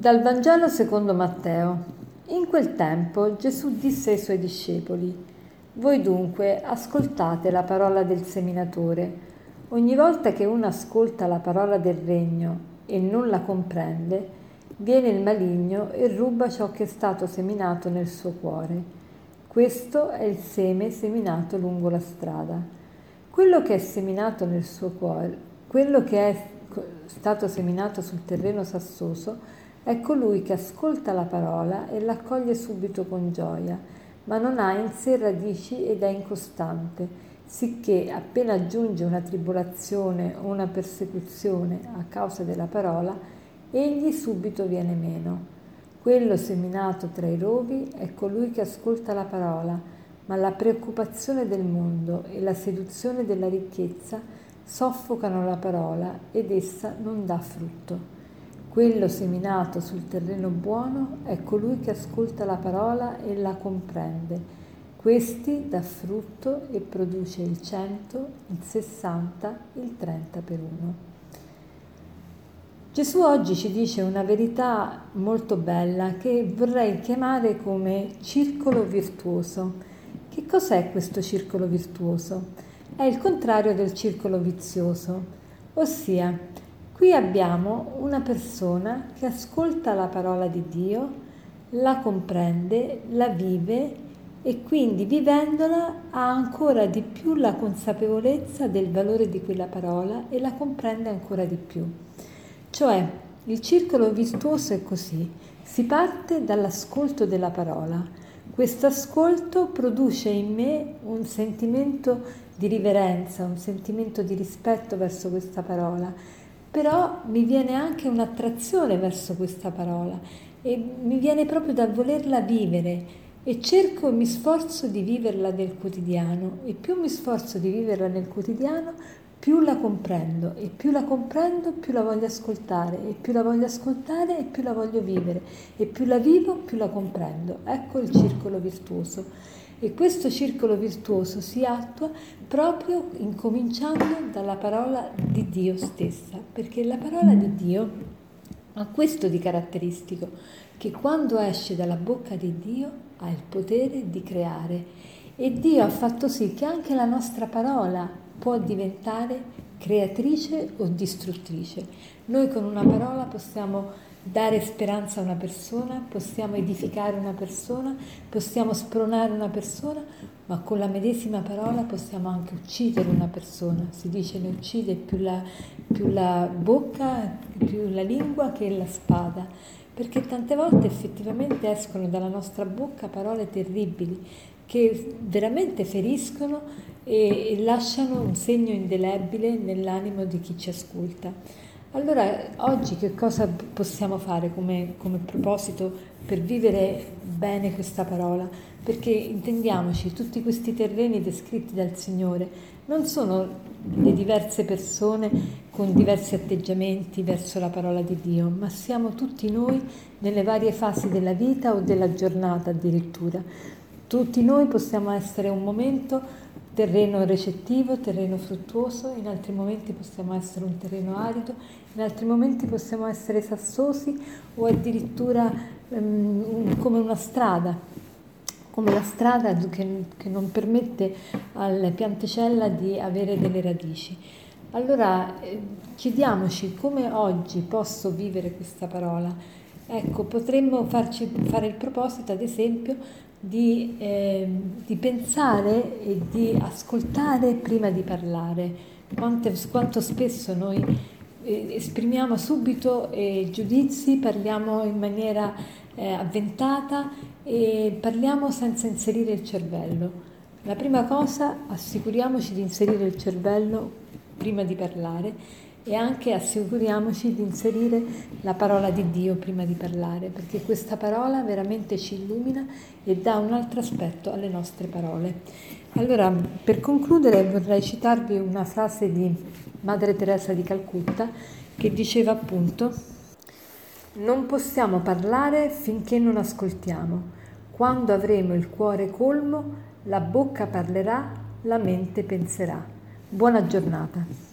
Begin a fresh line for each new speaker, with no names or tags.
Dal Vangelo secondo Matteo. In quel tempo Gesù disse ai suoi discepoli, Voi dunque ascoltate la parola del seminatore. Ogni volta che uno ascolta la parola del regno e non la comprende, viene il maligno e ruba ciò che è stato seminato nel suo cuore. Questo è il seme seminato lungo la strada. Quello che è seminato nel suo cuore, quello che è stato seminato sul terreno sassoso, è colui che ascolta la parola e l'accoglie subito con gioia, ma non ha in sé radici ed è incostante, sicché appena giunge una tribolazione o una persecuzione a causa della parola, egli subito viene meno. Quello seminato tra i rovi è colui che ascolta la parola, ma la preoccupazione del mondo e la seduzione della ricchezza soffocano la parola ed essa non dà frutto. Quello seminato sul terreno buono è colui che ascolta la parola e la comprende. Questi dà frutto e produce il 100, il 60, il 30 per uno. Gesù oggi ci dice una verità molto bella che vorrei chiamare come circolo virtuoso. Che cos'è questo circolo virtuoso? È il contrario del circolo vizioso, ossia Qui abbiamo una persona che ascolta la parola di Dio, la comprende, la vive e quindi vivendola ha ancora di più la consapevolezza del valore di quella parola e la comprende ancora di più. Cioè, il circolo virtuoso è così, si parte dall'ascolto della parola. Questo ascolto produce in me un sentimento di riverenza, un sentimento di rispetto verso questa parola però mi viene anche un'attrazione verso questa parola e mi viene proprio da volerla vivere e cerco e mi sforzo di viverla nel quotidiano e più mi sforzo di viverla nel quotidiano più la comprendo e più la comprendo più la voglio ascoltare e più la voglio ascoltare e più la voglio vivere e più la vivo più la comprendo. Ecco il circolo virtuoso. E questo circolo virtuoso si attua proprio incominciando dalla parola di Dio stessa, perché la parola di Dio ha questo di caratteristico, che quando esce dalla bocca di Dio ha il potere di creare e Dio ha fatto sì che anche la nostra parola può diventare creatrice o distruttrice. Noi con una parola possiamo dare speranza a una persona, possiamo edificare una persona, possiamo spronare una persona, ma con la medesima parola possiamo anche uccidere una persona. Si dice ne uccide più la, più la bocca, più la lingua che la spada, perché tante volte effettivamente escono dalla nostra bocca parole terribili che veramente feriscono e, e lasciano un segno indelebile nell'animo di chi ci ascolta. Allora, oggi che cosa possiamo fare come, come, proposito per vivere bene questa parola? Perché intendiamoci, tutti questi terreni descritti dal Signore non sono le diverse persone con diversi atteggiamenti verso la parola di Dio, ma siamo tutti noi nelle varie fasi della vita o della giornata addirittura. Tutti noi possiamo essere un momento terreno recettivo, terreno fruttuoso, in altri momenti possiamo essere un terreno arido, in altri momenti possiamo essere sassosi o addirittura um, come una strada, come la strada che, che non permette alla pianticella di avere delle radici. Allora eh, chiediamoci come oggi posso vivere questa parola. Ecco, potremmo farci, fare il proposito, ad esempio, di, eh, di, pensare e di ascoltare prima di parlare. Quante, quanto spesso noi eh, esprimiamo subito eh, giudizi, parliamo in maniera eh, avventata e parliamo senza inserire il cervello. La prima cosa, assicuriamoci di inserire il cervello prima di parlare e anche assicuriamoci di inserire la parola di Dio prima di parlare, perché questa parola veramente ci illumina e dà un altro aspetto alle nostre parole. Allora, per concludere vorrei citarvi una frase di Madre Teresa di Calcutta che diceva appunto non possiamo parlare finché non ascoltiamo. Quando avremo il cuore colmo, la bocca parlerà, la mente penserà. Buona giornata.